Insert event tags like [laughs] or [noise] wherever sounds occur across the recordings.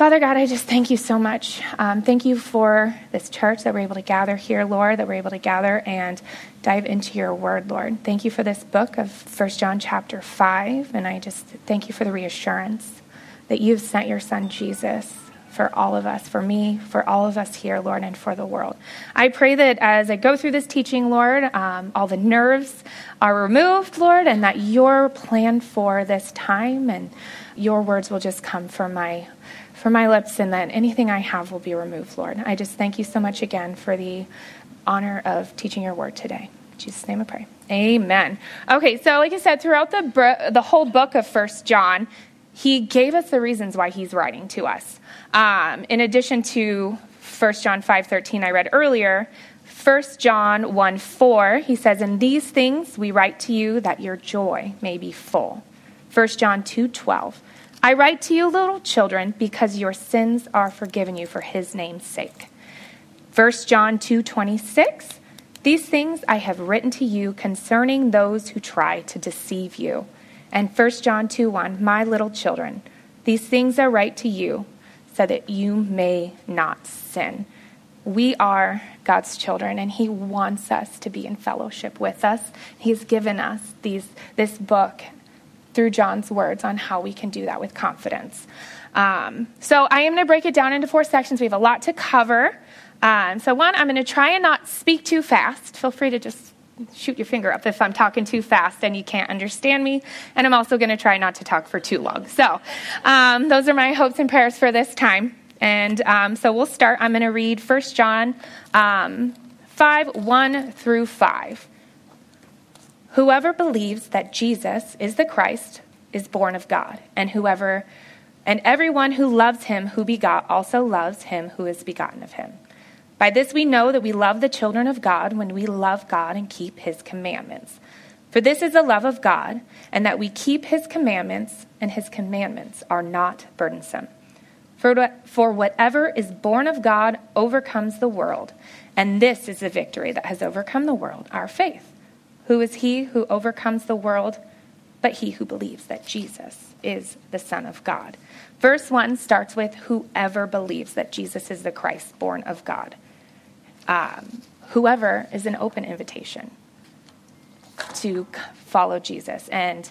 Father God, I just thank you so much. Um, thank you for this church that we're able to gather here, Lord, that we're able to gather and dive into your word, Lord. Thank you for this book of First John chapter 5, and I just thank you for the reassurance that you've sent your son Jesus for all of us, for me, for all of us here, Lord, and for the world. I pray that as I go through this teaching, Lord, um, all the nerves are removed, Lord, and that your plan for this time and your words will just come from my from my lips, and that anything I have will be removed, Lord. I just thank you so much again for the honor of teaching your word today. In Jesus' name I pray. Amen. Okay, so like I said, throughout the, the whole book of First John, he gave us the reasons why he's writing to us. Um, in addition to 1 John 5.13 I read earlier, 1 John 1 4, he says, In these things we write to you that your joy may be full. 1 John 2 12, I write to you, little children, because your sins are forgiven you for his name's sake. 1 John 2:26 These things I have written to you concerning those who try to deceive you. And 1 John 2:1 My little children, these things I write to you so that you may not sin. We are God's children and he wants us to be in fellowship with us. He's given us these this book through John's words on how we can do that with confidence. Um, so I am going to break it down into four sections. We have a lot to cover. Um, so, one, I'm going to try and not speak too fast. Feel free to just shoot your finger up if I'm talking too fast and you can't understand me. And I'm also going to try not to talk for too long. So, um, those are my hopes and prayers for this time. And um, so we'll start. I'm going to read 1 John um, 5 1 through 5. Whoever believes that Jesus is the Christ is born of God, and whoever and everyone who loves him who begot also loves him who is begotten of him. By this we know that we love the children of God when we love God and keep his commandments. For this is the love of God, and that we keep his commandments, and his commandments are not burdensome. For, for whatever is born of God overcomes the world, and this is the victory that has overcome the world, our faith. Who is he who overcomes the world but he who believes that Jesus is the Son of God? Verse 1 starts with whoever believes that Jesus is the Christ born of God. Um, whoever is an open invitation to follow Jesus. And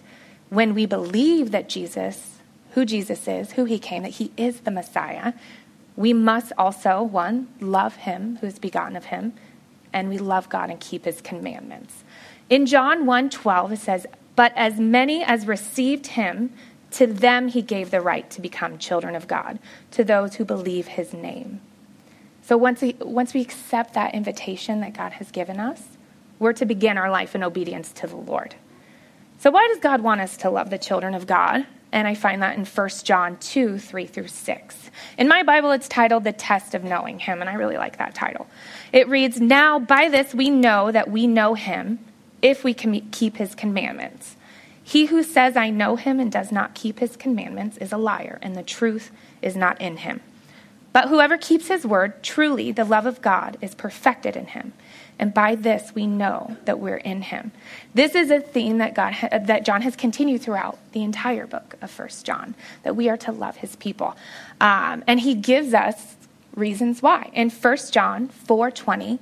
when we believe that Jesus, who Jesus is, who he came, that he is the Messiah, we must also, one, love him who is begotten of him, and we love God and keep his commandments. In John 1:12 it says, "But as many as received him, to them he gave the right to become children of God, to those who believe his name." So once we, once we accept that invitation that God has given us, we're to begin our life in obedience to the Lord. So why does God want us to love the children of God? And I find that in 1 John 2 3 through 6. In my Bible, it's titled The Test of Knowing Him, and I really like that title. It reads Now by this we know that we know him if we can keep his commandments. He who says, I know him and does not keep his commandments is a liar, and the truth is not in him. But whoever keeps his word, truly the love of God is perfected in him. And by this we know that we're in him. This is a theme that God that John has continued throughout the entire book of First John, that we are to love his people. Um, and he gives us reasons why. In First John 4:20,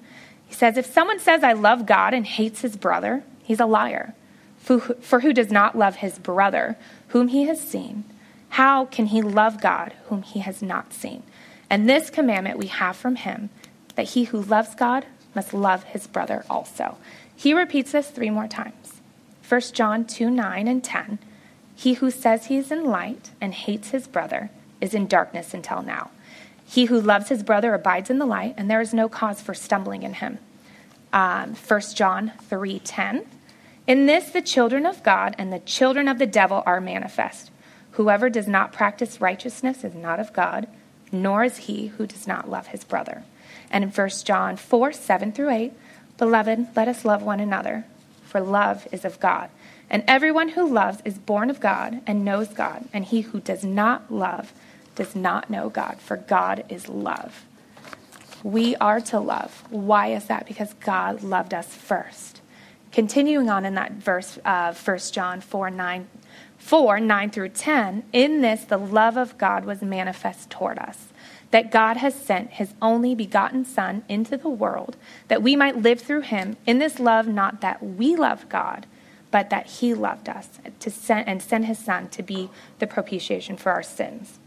he says, If someone says, I love God and hates his brother, he's a liar. For who does not love his brother, whom he has seen? How can he love God, whom he has not seen? And this commandment we have from him that he who loves God must love his brother also. He repeats this three more times. 1 John 2 9 and 10. He who says he is in light and hates his brother is in darkness until now. He who loves his brother abides in the light, and there is no cause for stumbling in him. Um, 1 John 3:10. In this the children of God and the children of the devil are manifest. Whoever does not practice righteousness is not of God, nor is he who does not love his brother. And in 1 John 4 7 through 8, Beloved, let us love one another, for love is of God. And everyone who loves is born of God and knows God, and he who does not love does not know God, for God is love. We are to love. Why is that? Because God loved us first. Continuing on in that verse of uh, 1 John 4 9, 4 9 through 10, in this the love of God was manifest toward us, that God has sent his only begotten Son into the world, that we might live through him. In this love, not that we loved God, but that he loved us to send, and send his Son to be the propitiation for our sins.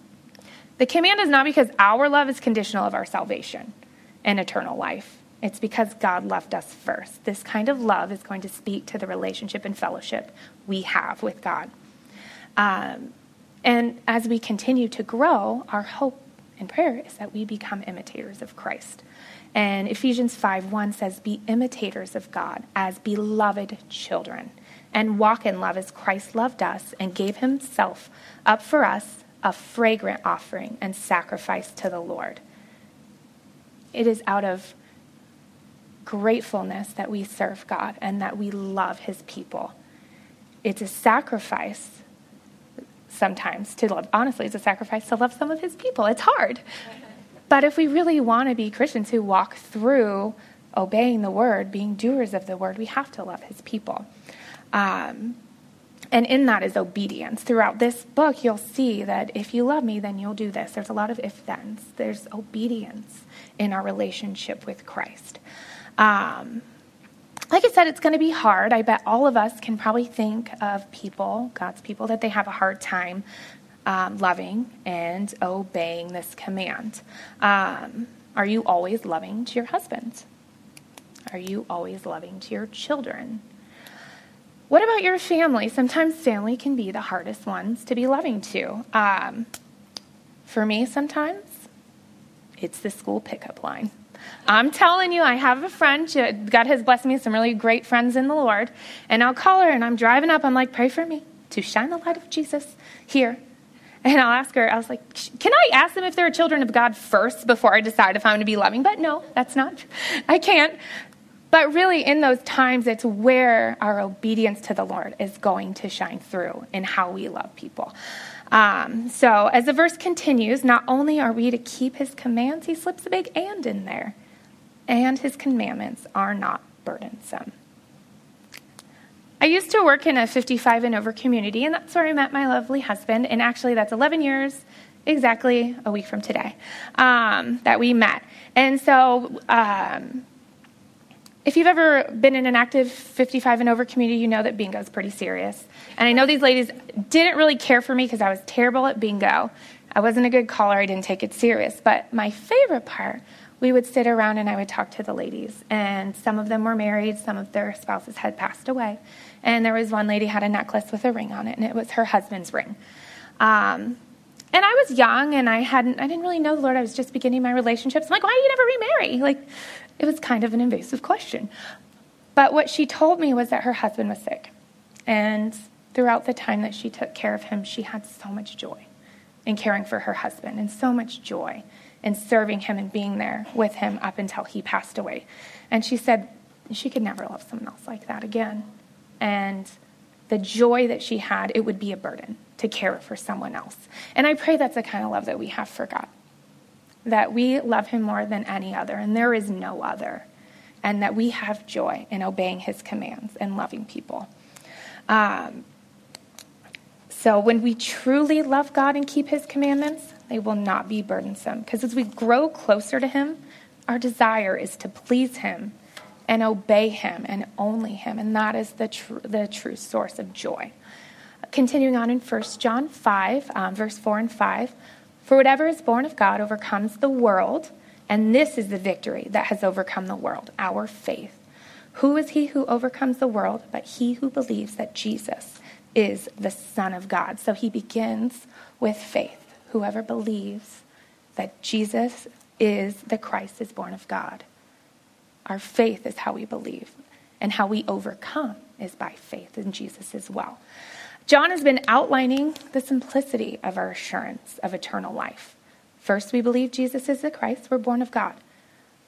The command is not because our love is conditional of our salvation and eternal life. It's because God loved us first. This kind of love is going to speak to the relationship and fellowship we have with God. Um, and as we continue to grow, our hope and prayer is that we become imitators of Christ. And Ephesians 5 1 says, Be imitators of God as beloved children, and walk in love as Christ loved us and gave himself up for us, a fragrant offering and sacrifice to the Lord. It is out of gratefulness that we serve God and that we love his people. It's a sacrifice sometimes to love. Honestly, it's a sacrifice to love some of his people. It's hard. But if we really want to be Christians who walk through obeying the word, being doers of the word, we have to love his people. Um, and in that is obedience. Throughout this book, you'll see that if you love me, then you'll do this. There's a lot of if thens. There's obedience in our relationship with Christ. Um, like I said, it's going to be hard. I bet all of us can probably think of people, God's people, that they have a hard time um, loving and obeying this command. Um, are you always loving to your husband? Are you always loving to your children? What about your family? Sometimes family can be the hardest ones to be loving to. Um, for me, sometimes it's the school pickup line. I'm telling you, I have a friend. God has blessed me with some really great friends in the Lord. And I'll call her and I'm driving up. I'm like, pray for me to shine the light of Jesus here. And I'll ask her, I was like, can I ask them if they're children of God first before I decide if I'm going to be loving? But no, that's not, I can't. But really, in those times, it's where our obedience to the Lord is going to shine through in how we love people. Um, so, as the verse continues, not only are we to keep his commands, he slips a big and in there. And his commandments are not burdensome. I used to work in a 55 and over community, and that's where I met my lovely husband. And actually, that's 11 years exactly a week from today um, that we met. And so, um, if you've ever been in an active 55 and over community, you know that bingo is pretty serious. And I know these ladies didn't really care for me because I was terrible at bingo. I wasn't a good caller, I didn't take it serious. But my favorite part, we would sit around and I would talk to the ladies. And some of them were married, some of their spouses had passed away. And there was one lady had a necklace with a ring on it, and it was her husband's ring. Um, and I was young and I hadn't I didn't really know the Lord. I was just beginning my relationships. I'm like, why do you never remarry? Like it was kind of an invasive question. But what she told me was that her husband was sick. And throughout the time that she took care of him, she had so much joy in caring for her husband and so much joy in serving him and being there with him up until he passed away. And she said she could never love someone else like that again. And the joy that she had, it would be a burden to care for someone else. And I pray that's the kind of love that we have for God that we love him more than any other, and there is no other, and that we have joy in obeying his commands and loving people. Um, so when we truly love God and keep his commandments, they will not be burdensome. Because as we grow closer to him, our desire is to please him and obey him and only him. And that is the, tr- the true source of joy. Continuing on in 1 John 5, um, verse 4 and 5. For whatever is born of God overcomes the world, and this is the victory that has overcome the world, our faith. Who is he who overcomes the world but he who believes that Jesus is the Son of God? So he begins with faith. Whoever believes that Jesus is the Christ is born of God. Our faith is how we believe, and how we overcome is by faith in Jesus as well. John has been outlining the simplicity of our assurance of eternal life. First, we believe Jesus is the Christ, we're born of God.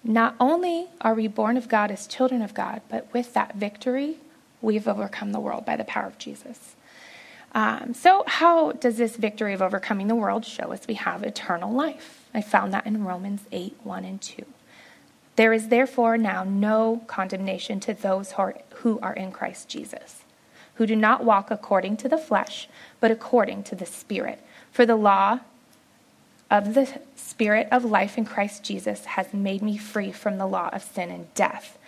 Not only are we born of God as children of God, but with that victory, we've overcome the world by the power of Jesus. Um, so, how does this victory of overcoming the world show us we have eternal life? I found that in Romans 8 1 and 2. There is therefore now no condemnation to those who are, who are in Christ Jesus. Who do not walk according to the flesh, but according to the Spirit. For the law of the Spirit of life in Christ Jesus has made me free from the law of sin and death.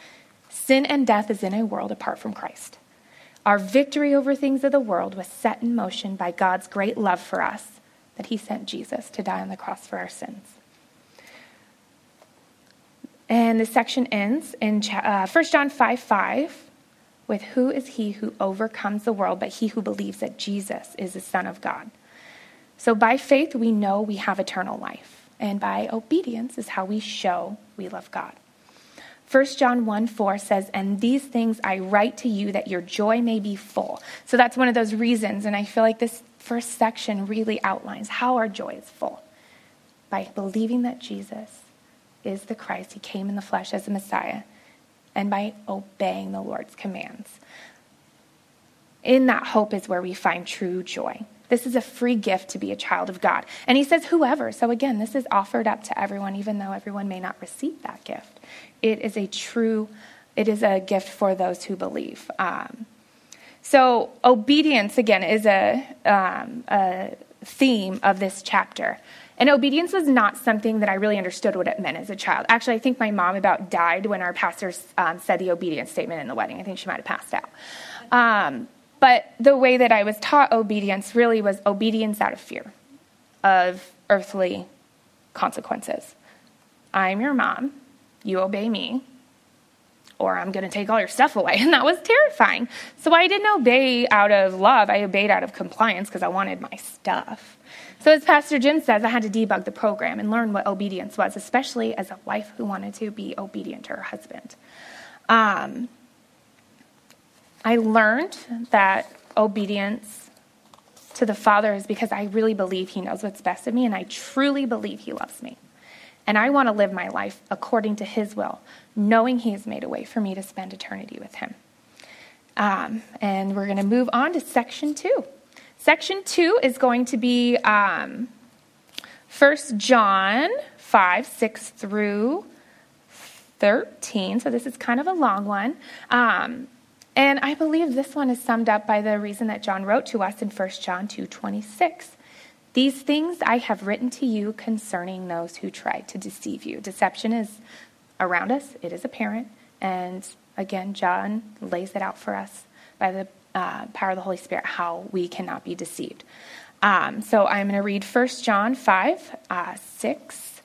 Sin and death is in a world apart from Christ. Our victory over things of the world was set in motion by God's great love for us, that He sent Jesus to die on the cross for our sins. And the section ends in uh, 1 John 5 5 with Who is he who overcomes the world but he who believes that Jesus is the Son of God? So by faith, we know we have eternal life, and by obedience is how we show we love God. 1 John 1 4 says, And these things I write to you that your joy may be full. So that's one of those reasons, and I feel like this first section really outlines how our joy is full. By believing that Jesus is the Christ, he came in the flesh as the Messiah, and by obeying the Lord's commands. In that hope is where we find true joy. This is a free gift to be a child of God. And he says, whoever. So again, this is offered up to everyone, even though everyone may not receive that gift. It is a true, it is a gift for those who believe. Um, so obedience, again, is a, um, a theme of this chapter. And obedience was not something that I really understood what it meant as a child. Actually, I think my mom about died when our pastor um, said the obedience statement in the wedding. I think she might have passed out. Um, but the way that I was taught obedience really was obedience out of fear of earthly consequences. I'm your mom, you obey me, or I'm going to take all your stuff away. [laughs] And that was terrifying. So I didn't obey out of love, I obeyed out of compliance because I wanted my stuff. So, as Pastor Jim says, I had to debug the program and learn what obedience was, especially as a wife who wanted to be obedient to her husband. Um, I learned that obedience to the Father is because I really believe He knows what's best of me, and I truly believe He loves me. And I want to live my life according to His will, knowing He has made a way for me to spend eternity with Him. Um, and we're going to move on to section two. Section two is going to be um, 1 John 5, 6 through 13. So this is kind of a long one. Um, and I believe this one is summed up by the reason that John wrote to us in 1 John 2:26. These things I have written to you concerning those who try to deceive you. Deception is around us, it is apparent, and again John lays it out for us by the uh, power of the Holy Spirit how we cannot be deceived. Um, so I'm going to read 1 John 5 uh, 6.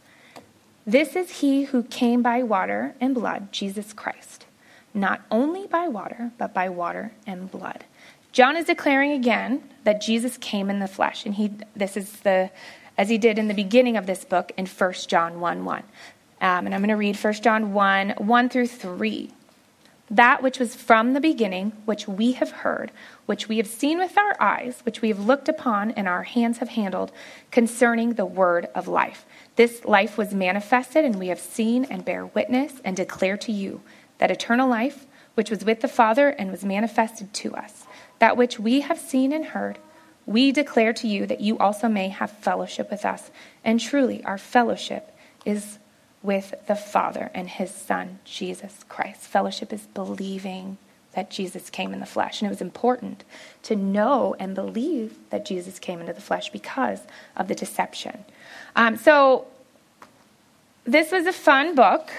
This is he who came by water and blood, Jesus Christ. Not only by water, but by water and blood. John is declaring again that Jesus came in the flesh, and he this is the as he did in the beginning of this book in 1 John 1 1. Um, and I'm going to read 1 John 1 1 through 3 that which was from the beginning, which we have heard, which we have seen with our eyes, which we have looked upon and our hands have handled, concerning the word of life. This life was manifested, and we have seen and bear witness and declare to you that eternal life, which was with the Father and was manifested to us, that which we have seen and heard, we declare to you that you also may have fellowship with us. And truly, our fellowship is with the Father and his Son, Jesus Christ. Fellowship is believing that Jesus came in the flesh. And it was important to know and believe that Jesus came into the flesh because of the deception. Um, so, this was a fun book.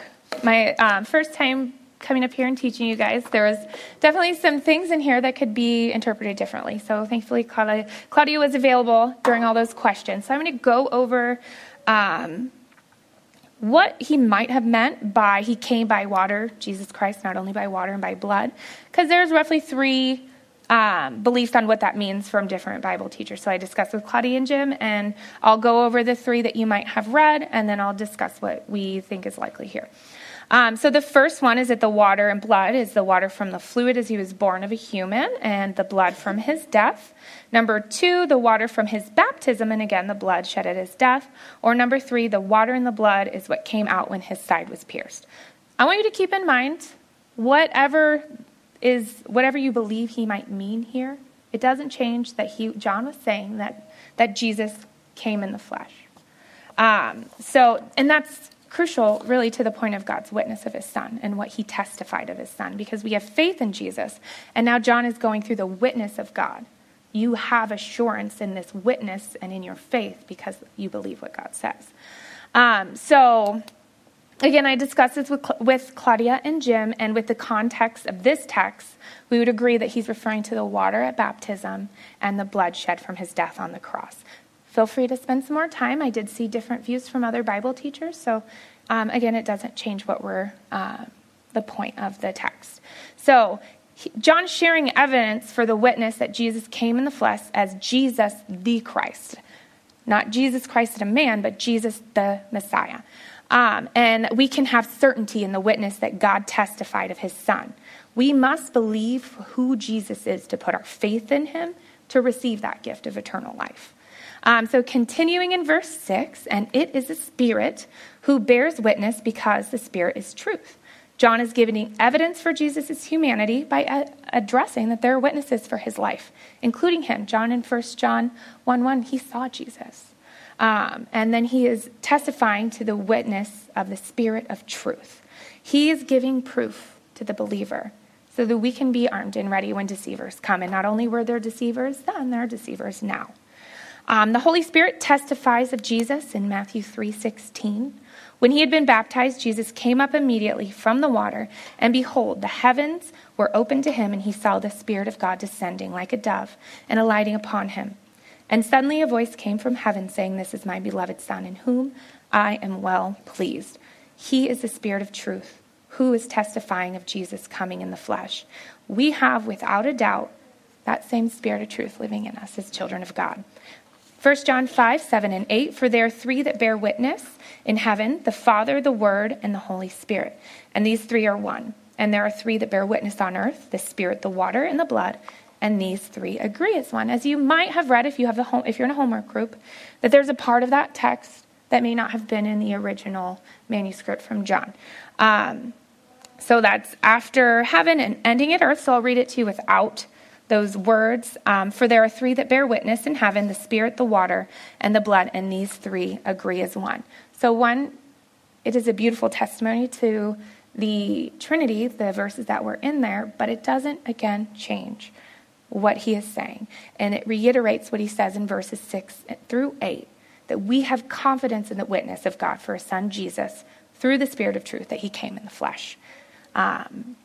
My um, first time coming up here and teaching you guys, there was definitely some things in here that could be interpreted differently. So, thankfully, Claudia, Claudia was available during all those questions. So, I'm going to go over. Um, what he might have meant by he came by water, Jesus Christ, not only by water and by blood, because there's roughly three um, beliefs on what that means from different Bible teachers. So I discussed with Claudia and Jim, and I'll go over the three that you might have read, and then I'll discuss what we think is likely here. Um, so the first one is that the water and blood is the water from the fluid as he was born of a human, and the blood from his death. Number two, the water from his baptism, and again, the blood shed at his death. Or number three, the water in the blood is what came out when his side was pierced. I want you to keep in mind whatever is whatever you believe he might mean here. It doesn't change that he John was saying that that Jesus came in the flesh. Um, so, and that's crucial, really, to the point of God's witness of his son and what he testified of his son, because we have faith in Jesus. And now John is going through the witness of God. You have assurance in this witness and in your faith because you believe what God says. Um, so, again, I discussed this with, with Claudia and Jim, and with the context of this text, we would agree that he's referring to the water at baptism and the bloodshed from his death on the cross. Feel free to spend some more time. I did see different views from other Bible teachers, so um, again, it doesn't change what we're uh, the point of the text. So, John's sharing evidence for the witness that Jesus came in the flesh as Jesus the Christ. Not Jesus Christ, a man, but Jesus the Messiah. Um, and we can have certainty in the witness that God testified of his son. We must believe who Jesus is to put our faith in him to receive that gift of eternal life. Um, so, continuing in verse 6, and it is the Spirit who bears witness because the Spirit is truth. John is giving evidence for Jesus' humanity by a- addressing that there are witnesses for his life, including him. John in 1 John 1 1, he saw Jesus. Um, and then he is testifying to the witness of the Spirit of truth. He is giving proof to the believer so that we can be armed and ready when deceivers come. And not only were there deceivers then, there are deceivers now. Um, the Holy Spirit testifies of Jesus in Matthew 3:16. When he had been baptized, Jesus came up immediately from the water, and behold, the heavens were opened to him, and he saw the Spirit of God descending like a dove and alighting upon him. And suddenly a voice came from heaven saying, This is my beloved Son, in whom I am well pleased. He is the Spirit of truth, who is testifying of Jesus coming in the flesh. We have, without a doubt, that same Spirit of truth living in us as children of God. 1 John 5, 7, and 8 For there are three that bear witness in heaven the Father, the Word, and the Holy Spirit. And these three are one. And there are three that bear witness on earth the Spirit, the water, and the blood. And these three agree as one. As you might have read if, you have the home, if you're in a homework group, that there's a part of that text that may not have been in the original manuscript from John. Um, so that's after heaven and ending at earth. So I'll read it to you without those words. Um, For there are three that bear witness in heaven the Spirit, the water, and the blood, and these three agree as one. So, one, it is a beautiful testimony to the Trinity, the verses that were in there, but it doesn't, again, change what he is saying. And it reiterates what he says in verses 6 through 8 that we have confidence in the witness of God for his son Jesus through the Spirit of truth that he came in the flesh. Um,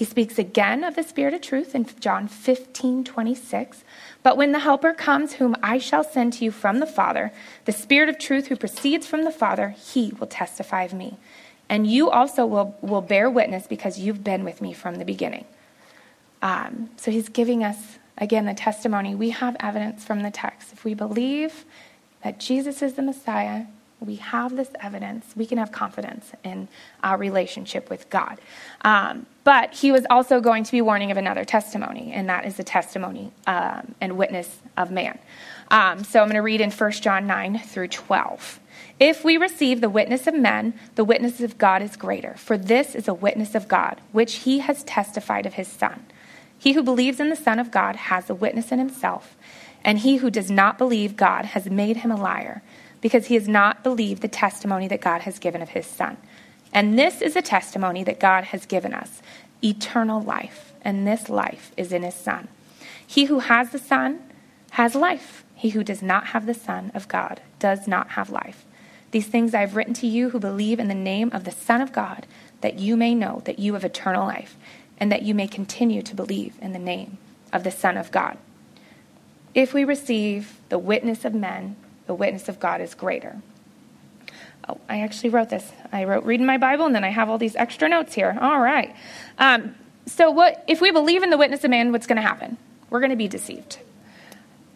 he speaks again of the Spirit of truth in John 15, 26. But when the Helper comes, whom I shall send to you from the Father, the Spirit of truth who proceeds from the Father, he will testify of me. And you also will, will bear witness because you've been with me from the beginning. Um, so he's giving us, again, the testimony. We have evidence from the text. If we believe that Jesus is the Messiah, we have this evidence, we can have confidence in our relationship with God. Um, but he was also going to be warning of another testimony, and that is the testimony um, and witness of man. Um, so I'm going to read in 1 John 9 through 12. If we receive the witness of men, the witness of God is greater, for this is a witness of God, which he has testified of his Son. He who believes in the Son of God has a witness in himself, and he who does not believe God has made him a liar because he has not believed the testimony that God has given of his Son. And this is a testimony that God has given us eternal life, and this life is in his Son. He who has the Son has life. He who does not have the Son of God does not have life. These things I have written to you who believe in the name of the Son of God, that you may know that you have eternal life, and that you may continue to believe in the name of the Son of God. If we receive the witness of men, the witness of God is greater. Oh, I actually wrote this. I wrote reading my Bible, and then I have all these extra notes here. All right. Um, so, what if we believe in the witness of man? What's going to happen? We're going to be deceived.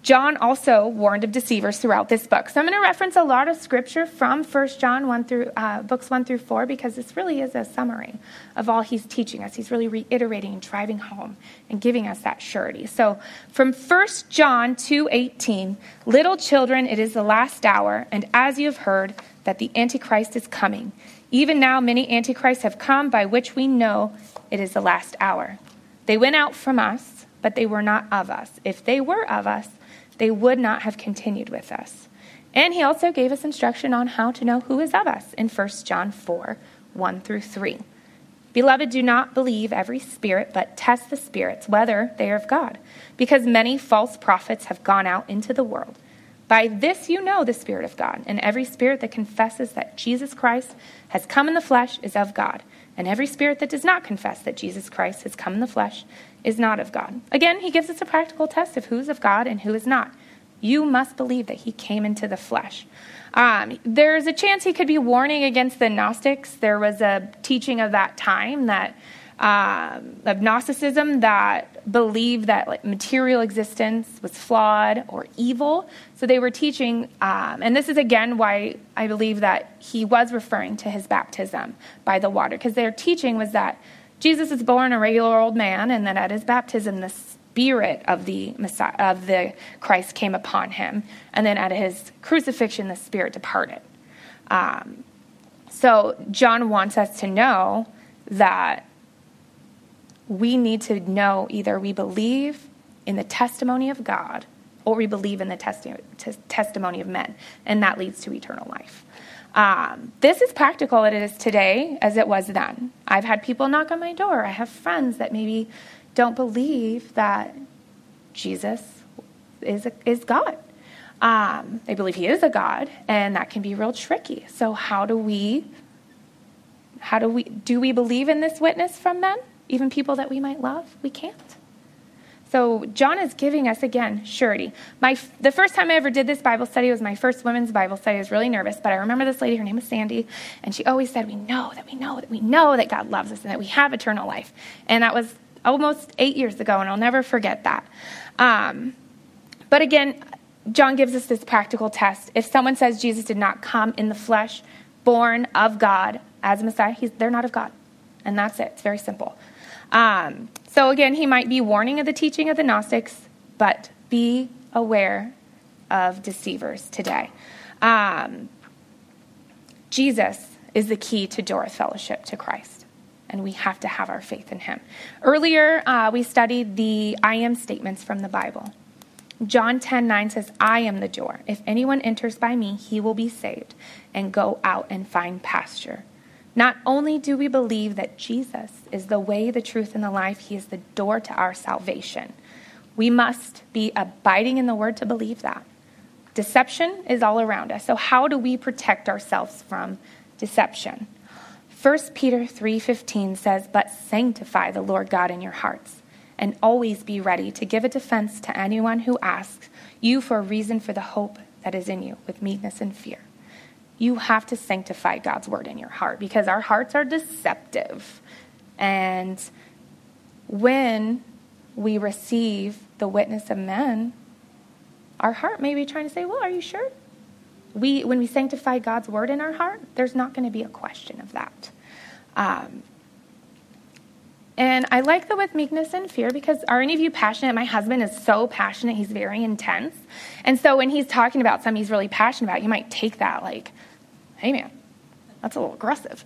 John also warned of deceivers throughout this book. So I'm going to reference a lot of scripture from 1 John 1 through uh, books 1 through 4 because this really is a summary of all he's teaching us. He's really reiterating and driving home and giving us that surety. So from 1 John 2:18, little children, it is the last hour, and as you have heard that the antichrist is coming, even now many antichrists have come by which we know it is the last hour. They went out from us, but they were not of us. If they were of us, they would not have continued with us. And he also gave us instruction on how to know who is of us in 1 John 4 1 through 3. Beloved, do not believe every spirit, but test the spirits, whether they are of God, because many false prophets have gone out into the world. By this you know the Spirit of God, and every spirit that confesses that Jesus Christ has come in the flesh is of God, and every spirit that does not confess that Jesus Christ has come in the flesh is not of God. Again, he gives us a practical test of who's of God and who is not. You must believe that he came into the flesh. Um, there's a chance he could be warning against the Gnostics. There was a teaching of that time that um, of Gnosticism that believed that like, material existence was flawed or evil. So they were teaching, um, and this is again why I believe that he was referring to his baptism by the water, because their teaching was that Jesus is born a regular old man, and then at his baptism, the spirit of the Messiah, of the Christ came upon him, and then at his crucifixion, the spirit departed. Um, so John wants us to know that we need to know either we believe in the testimony of God or we believe in the testi- t- testimony of men, and that leads to eternal life. Um, this is practical it is today as it was then. I've had people knock on my door. I have friends that maybe don't believe that Jesus is, a, is God. Um, they believe he is a God, and that can be real tricky. So how do we how do we do we believe in this witness from men? Even people that we might love? We can't. So John is giving us again surety. My the first time I ever did this Bible study was my first women's Bible study. I was really nervous, but I remember this lady. Her name was Sandy, and she always said, "We know that we know that we know that God loves us and that we have eternal life." And that was almost eight years ago, and I'll never forget that. Um, but again, John gives us this practical test. If someone says Jesus did not come in the flesh, born of God as a Messiah, they're not of God. And that's it. It's very simple. Um, so again, he might be warning of the teaching of the Gnostics, but be aware of deceivers today. Um, Jesus is the key to door of fellowship to Christ and we have to have our faith in him. Earlier, uh, we studied the I am statements from the Bible. John 10 9 says, I am the door. If anyone enters by me, he will be saved and go out and find pasture. Not only do we believe that Jesus is the way, the truth, and the life, he is the door to our salvation. We must be abiding in the word to believe that. Deception is all around us. So, how do we protect ourselves from deception? 1 Peter 3:15 says, "But sanctify the Lord God in your hearts, and always be ready to give a defense to anyone who asks you for a reason for the hope that is in you with meekness and fear." You have to sanctify God's word in your heart because our hearts are deceptive. And when we receive the witness of men, our heart may be trying to say, Well, are you sure? We, when we sanctify God's word in our heart, there's not going to be a question of that. Um, and I like the with meekness and fear because are any of you passionate? My husband is so passionate, he's very intense. And so when he's talking about something he's really passionate about, you might take that like, hey man, that's a little aggressive.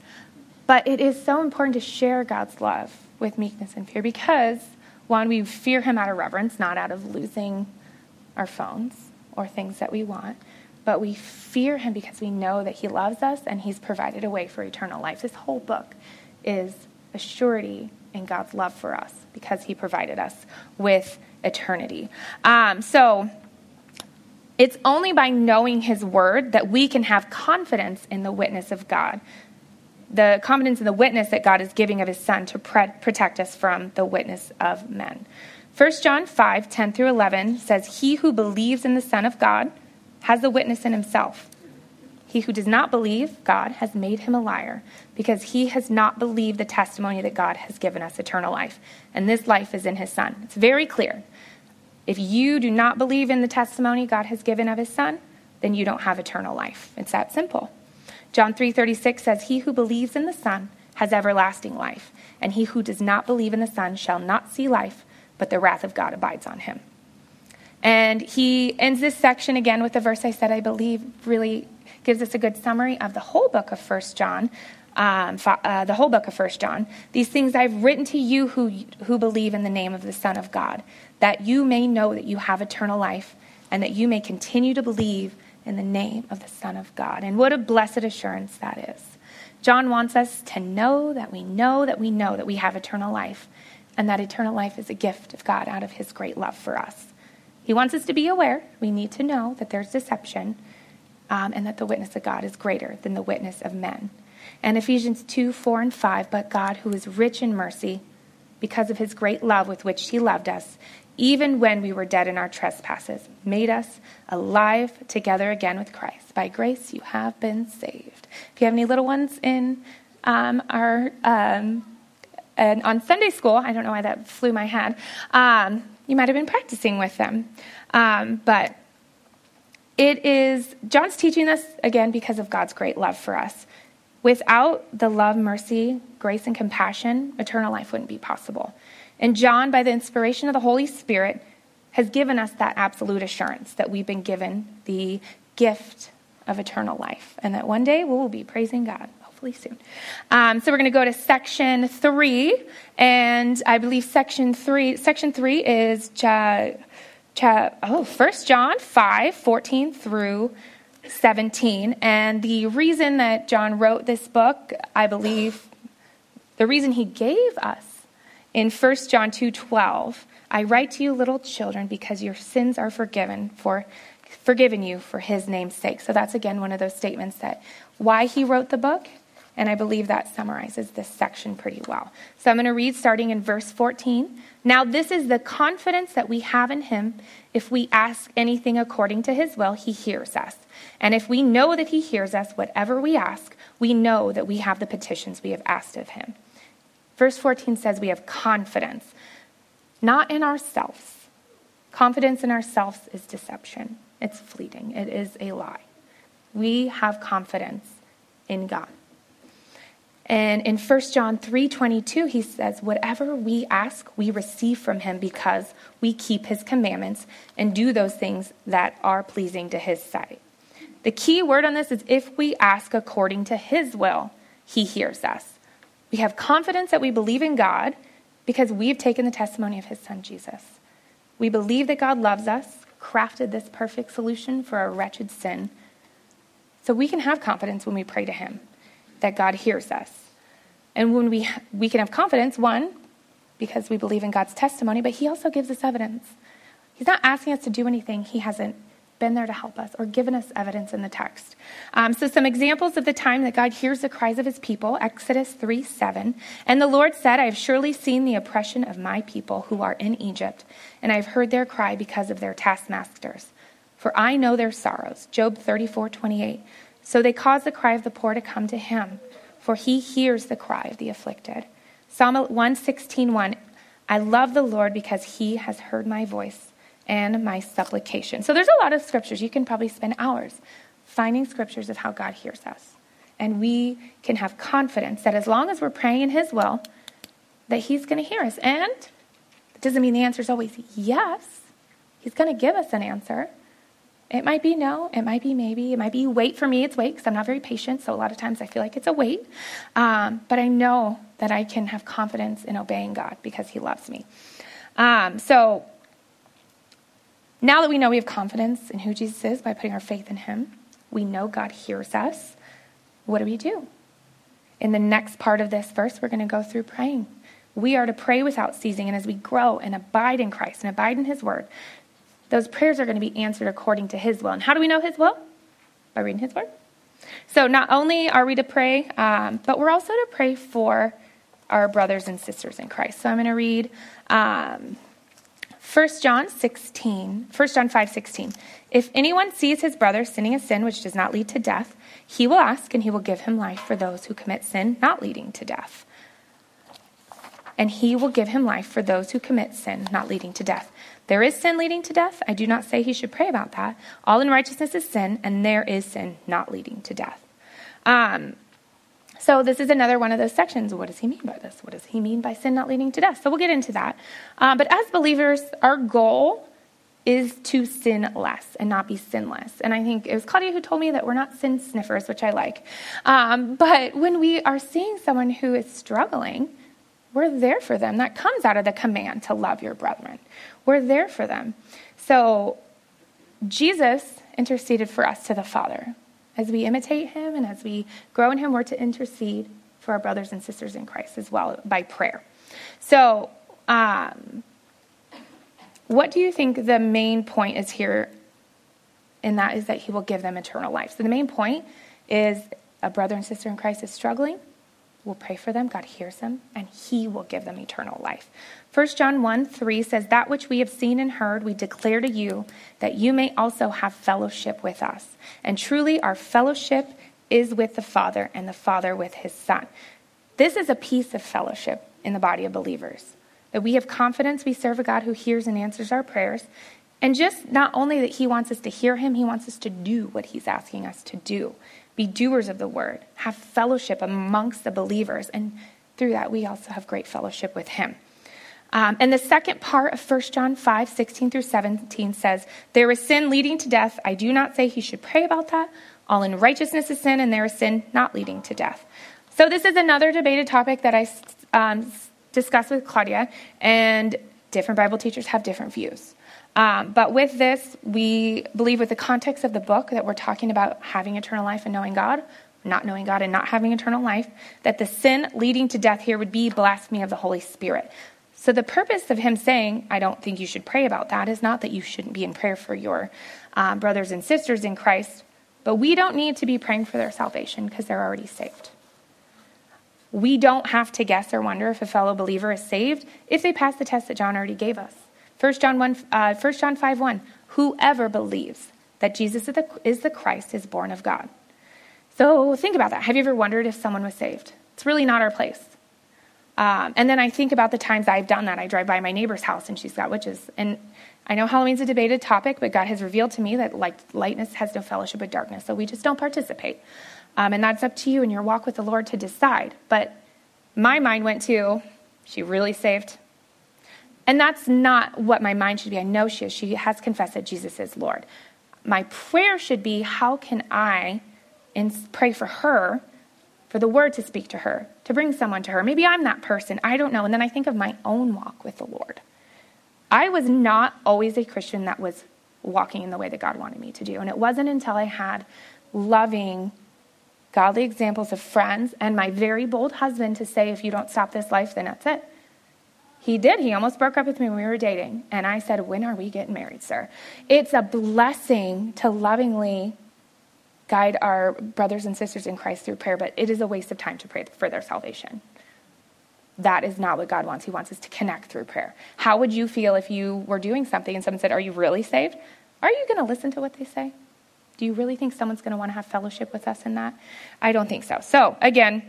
But it is so important to share God's love with meekness and fear because, one, we fear him out of reverence, not out of losing our phones or things that we want but we fear him because we know that he loves us and he's provided a way for eternal life. This whole book is a surety in God's love for us because he provided us with eternity. Um, so it's only by knowing his word that we can have confidence in the witness of God. The confidence in the witness that God is giving of his son to pre- protect us from the witness of men. 1 John 5 10 through 11 says, He who believes in the Son of God, has the witness in himself. He who does not believe God has made him a liar, because he has not believed the testimony that God has given us eternal life. And this life is in his Son. It's very clear. If you do not believe in the testimony God has given of his Son, then you don't have eternal life. It's that simple. John 3:36 says, "He who believes in the Son has everlasting life, and he who does not believe in the Son shall not see life, but the wrath of God abides on him." And he ends this section again with a verse I said I believe really gives us a good summary of the whole book of First John. Um, uh, the whole book of First John. These things I've written to you who, who believe in the name of the Son of God, that you may know that you have eternal life, and that you may continue to believe in the name of the Son of God. And what a blessed assurance that is. John wants us to know that we know that we know that we have eternal life, and that eternal life is a gift of God out of his great love for us. He wants us to be aware, we need to know that there's deception, um, and that the witness of God is greater than the witness of men. And Ephesians 2 4 and 5, but God, who is rich in mercy, because of his great love with which he loved us, even when we were dead in our trespasses, made us alive together again with Christ. By grace you have been saved. If you have any little ones in um, our um, and on Sunday school, I don't know why that flew my head. Um, you might have been practicing with them, um, but it is John's teaching us again because of God's great love for us. Without the love, mercy, grace, and compassion, eternal life wouldn't be possible. And John, by the inspiration of the Holy Spirit, has given us that absolute assurance that we've been given the gift of eternal life and that one day we will be praising God, hopefully soon. Um, so we're going to go to section three, and I believe section three, section three is cha, cha, oh, 1 John 5, 14 through 17. And the reason that John wrote this book, I believe, the reason he gave us in 1 John 2:12, I write to you little children because your sins are forgiven for forgiven you for his name's sake. So that's again one of those statements that why he wrote the book, and I believe that summarizes this section pretty well. So I'm going to read starting in verse 14. Now this is the confidence that we have in him if we ask anything according to his will, he hears us. And if we know that he hears us whatever we ask, we know that we have the petitions we have asked of him. Verse 14 says we have confidence, not in ourselves. Confidence in ourselves is deception, it's fleeting, it is a lie. We have confidence in God. And in 1 John 3:22 he says whatever we ask we receive from him because we keep his commandments and do those things that are pleasing to his sight. The key word on this is if we ask according to his will, he hears us. We have confidence that we believe in God because we've taken the testimony of his son Jesus. We believe that God loves us, crafted this perfect solution for our wretched sin. So we can have confidence when we pray to him that God hears us. And when we we can have confidence one because we believe in God's testimony, but he also gives us evidence. He's not asking us to do anything he hasn't been there to help us or given us evidence in the text. Um, so, some examples of the time that God hears the cries of his people Exodus 3 7. And the Lord said, I have surely seen the oppression of my people who are in Egypt, and I have heard their cry because of their taskmasters. For I know their sorrows. Job 34 28. So they cause the cry of the poor to come to him, for he hears the cry of the afflicted. Psalm 116 1. I love the Lord because he has heard my voice and my supplication. So there's a lot of scriptures. You can probably spend hours finding scriptures of how God hears us. And we can have confidence that as long as we're praying in His will, that He's going to hear us. And it doesn't mean the answer is always yes. He's going to give us an answer. It might be no, it might be maybe, it might be wait for me, it's wait because I'm not very patient. So a lot of times I feel like it's a wait. Um, but I know that I can have confidence in obeying God because He loves me. Um, so now that we know we have confidence in who Jesus is by putting our faith in him, we know God hears us. What do we do? In the next part of this verse, we're going to go through praying. We are to pray without ceasing, and as we grow and abide in Christ and abide in his word, those prayers are going to be answered according to his will. And how do we know his will? By reading his word. So not only are we to pray, um, but we're also to pray for our brothers and sisters in Christ. So I'm going to read um, 1 John 16, 1 John 5, 16. If anyone sees his brother sinning a sin which does not lead to death, he will ask and he will give him life for those who commit sin not leading to death. And he will give him life for those who commit sin not leading to death. There is sin leading to death. I do not say he should pray about that. All unrighteousness is sin, and there is sin not leading to death. Um, so this is another one of those sections. What does he mean by this? What does he mean by sin not leading to death? So we'll get into that. Um, but as believers, our goal is to sin less and not be sinless. And I think it was Claudia who told me that we're not sin sniffers, which I like. Um, but when we are seeing someone who is struggling, we're there for them. That comes out of the command to love your brethren. We're there for them. So Jesus interceded for us to the Father. As we imitate him and as we grow in him, we're to intercede for our brothers and sisters in Christ as well by prayer. So, um, what do you think the main point is here? And that is that he will give them eternal life. So, the main point is a brother and sister in Christ is struggling. We'll pray for them. God hears them, and he will give them eternal life. 1 John 1 3 says, That which we have seen and heard, we declare to you, that you may also have fellowship with us. And truly, our fellowship is with the Father, and the Father with his Son. This is a piece of fellowship in the body of believers. That we have confidence we serve a God who hears and answers our prayers. And just not only that he wants us to hear him, he wants us to do what he's asking us to do. Be doers of the word, have fellowship amongst the believers. And through that, we also have great fellowship with him. Um, and the second part of 1 John 5, 16 through 17 says, There is sin leading to death. I do not say he should pray about that. All unrighteousness is sin, and there is sin not leading to death. So, this is another debated topic that I um, discussed with Claudia, and different Bible teachers have different views. Um, but with this, we believe, with the context of the book, that we're talking about having eternal life and knowing God, not knowing God and not having eternal life, that the sin leading to death here would be blasphemy of the Holy Spirit. So, the purpose of him saying, I don't think you should pray about that, is not that you shouldn't be in prayer for your um, brothers and sisters in Christ, but we don't need to be praying for their salvation because they're already saved. We don't have to guess or wonder if a fellow believer is saved if they pass the test that John already gave us. 1 John, 1, uh, 1 John 5 1 Whoever believes that Jesus is the, is the Christ is born of God. So think about that. Have you ever wondered if someone was saved? It's really not our place. Um, and then I think about the times I've done that. I drive by my neighbor's house and she's got witches. And I know Halloween's a debated topic, but God has revealed to me that like lightness has no fellowship with darkness, so we just don't participate. Um, and that's up to you in your walk with the Lord to decide. But my mind went to, she really saved? And that's not what my mind should be. I know she is. She has confessed that Jesus is Lord. My prayer should be, how can I pray for her for the word to speak to her, to bring someone to her. Maybe I'm that person. I don't know. And then I think of my own walk with the Lord. I was not always a Christian that was walking in the way that God wanted me to do. And it wasn't until I had loving, godly examples of friends and my very bold husband to say, if you don't stop this life, then that's it. He did. He almost broke up with me when we were dating. And I said, When are we getting married, sir? It's a blessing to lovingly guide our brothers and sisters in Christ through prayer, but it is a waste of time to pray for their salvation. That is not what God wants. He wants us to connect through prayer. How would you feel if you were doing something and someone said, Are you really saved? Are you going to listen to what they say? Do you really think someone's going to want to have fellowship with us in that? I don't think so. So, again,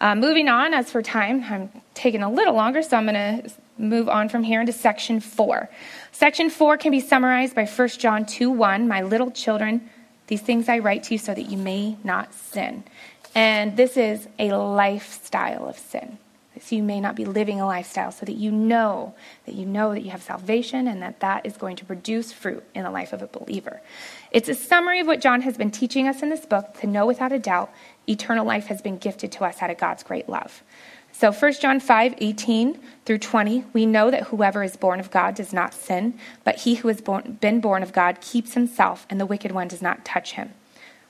uh, moving on, as for time, I'm taking a little longer, so I'm going to move on from here into section four. Section four can be summarized by 1 John 2 1. My little children, these things I write to you so that you may not sin. And this is a lifestyle of sin. So you may not be living a lifestyle so that you know that you know that you have salvation and that that is going to produce fruit in the life of a believer. It's a summary of what John has been teaching us in this book to know without a doubt eternal life has been gifted to us out of God's great love. So 1 John 5, 18 through 20, we know that whoever is born of God does not sin, but he who has born, been born of God keeps himself, and the wicked one does not touch him.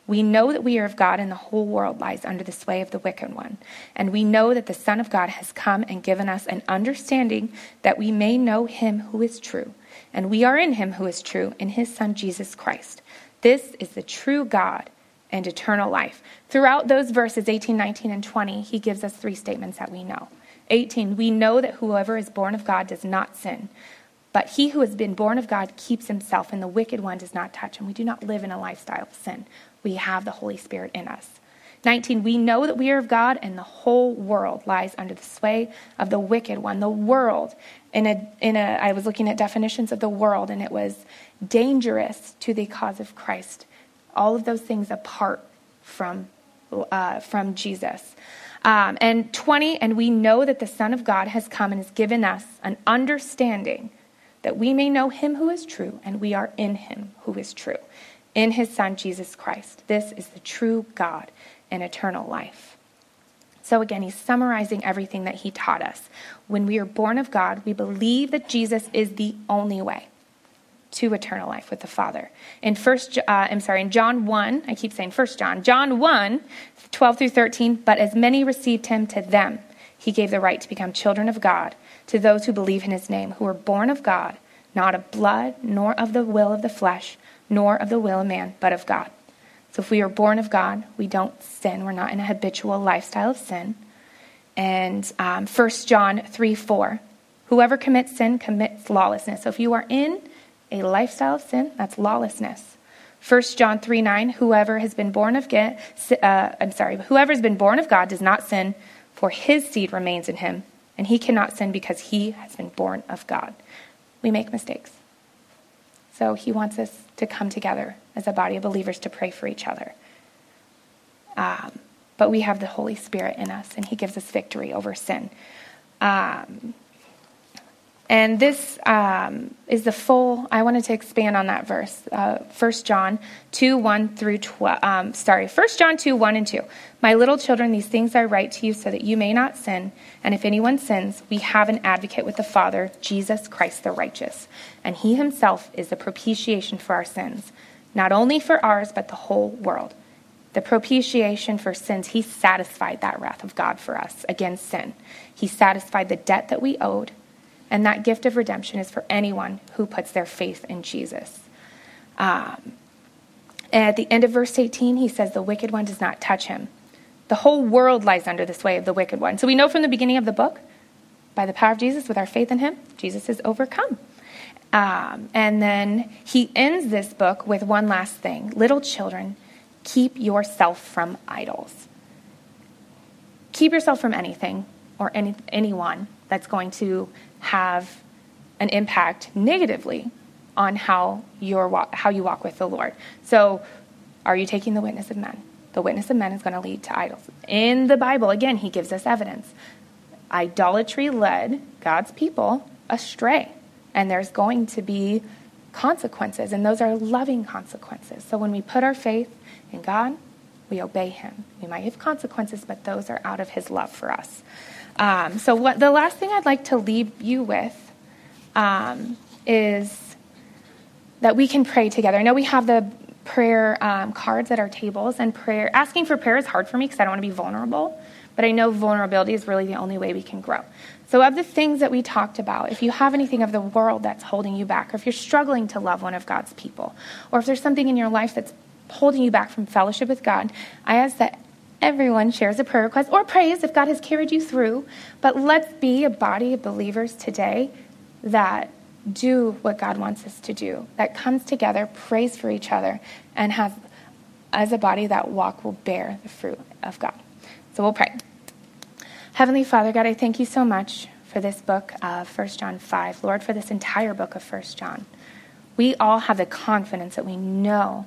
We know that we are of God, and the whole world lies under the sway of the wicked one. And we know that the Son of God has come and given us an understanding that we may know him who is true. And we are in him who is true, in his Son Jesus Christ. This is the true God and eternal life. Throughout those verses, 18, 19, and 20, he gives us three statements that we know. 18, we know that whoever is born of God does not sin, but he who has been born of God keeps himself, and the wicked one does not touch him. We do not live in a lifestyle of sin. We have the Holy Spirit in us. 19, we know that we are of God, and the whole world lies under the sway of the wicked one. The world, in a, in a, I was looking at definitions of the world, and it was dangerous to the cause of Christ all of those things apart from, uh, from Jesus. Um, and 20, and we know that the Son of God has come and has given us an understanding that we may know him who is true, and we are in him who is true, in his Son, Jesus Christ. This is the true God and eternal life. So again, he's summarizing everything that he taught us. When we are born of God, we believe that Jesus is the only way. To eternal life with the Father. In first, uh, I'm sorry, in John 1, I keep saying first John, John 1, 12 through 13, but as many received him to them, he gave the right to become children of God, to those who believe in his name, who were born of God, not of blood, nor of the will of the flesh, nor of the will of man, but of God. So if we are born of God, we don't sin. We're not in a habitual lifestyle of sin. And um, 1 John 3 4, whoever commits sin commits lawlessness. So if you are in a lifestyle of sin, that's lawlessness. 1 John 3 9, whoever has been born of God, uh, I'm sorry, whoever has been born of God does not sin, for his seed remains in him, and he cannot sin because he has been born of God. We make mistakes. So he wants us to come together as a body of believers to pray for each other. Um, but we have the Holy Spirit in us, and he gives us victory over sin. Um, and this um, is the full, I wanted to expand on that verse. Uh, 1 John 2, 1 through 12. Um, sorry, 1 John 2, 1 and 2. My little children, these things I write to you so that you may not sin. And if anyone sins, we have an advocate with the Father, Jesus Christ the righteous. And he himself is the propitiation for our sins, not only for ours, but the whole world. The propitiation for sins, he satisfied that wrath of God for us against sin. He satisfied the debt that we owed and that gift of redemption is for anyone who puts their faith in Jesus. Um, at the end of verse 18, he says, The wicked one does not touch him. The whole world lies under the sway of the wicked one. So we know from the beginning of the book, by the power of Jesus, with our faith in him, Jesus is overcome. Um, and then he ends this book with one last thing Little children, keep yourself from idols. Keep yourself from anything or any, anyone that's going to have an impact negatively on how, you how you walk with the Lord. So, are you taking the witness of men? The witness of men is going to lead to idols. In the Bible, again, he gives us evidence. Idolatry led God's people astray, and there's going to be consequences, and those are loving consequences. So, when we put our faith in God, we obey him. We might have consequences, but those are out of his love for us. Um, so, what the last thing I'd like to leave you with um, is that we can pray together. I know we have the prayer um, cards at our tables, and prayer asking for prayer is hard for me because I don't want to be vulnerable. But I know vulnerability is really the only way we can grow. So, of the things that we talked about, if you have anything of the world that's holding you back, or if you're struggling to love one of God's people, or if there's something in your life that's holding you back from fellowship with God, I ask that everyone shares a prayer request or prays if God has carried you through. But let's be a body of believers today that do what God wants us to do, that comes together, prays for each other, and has, as a body, that walk will bear the fruit of God. So we'll pray. Heavenly Father, God, I thank you so much for this book of 1 John 5. Lord, for this entire book of 1 John. We all have the confidence that we know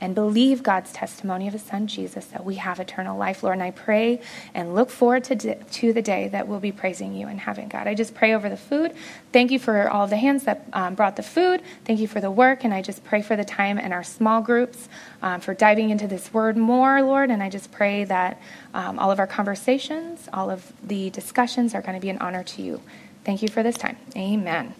and believe God's testimony of his son Jesus that we have eternal life, Lord. And I pray and look forward to, to the day that we'll be praising you in heaven, God. I just pray over the food. Thank you for all the hands that um, brought the food. Thank you for the work. And I just pray for the time in our small groups um, for diving into this word more, Lord. And I just pray that um, all of our conversations, all of the discussions are going to be an honor to you. Thank you for this time. Amen.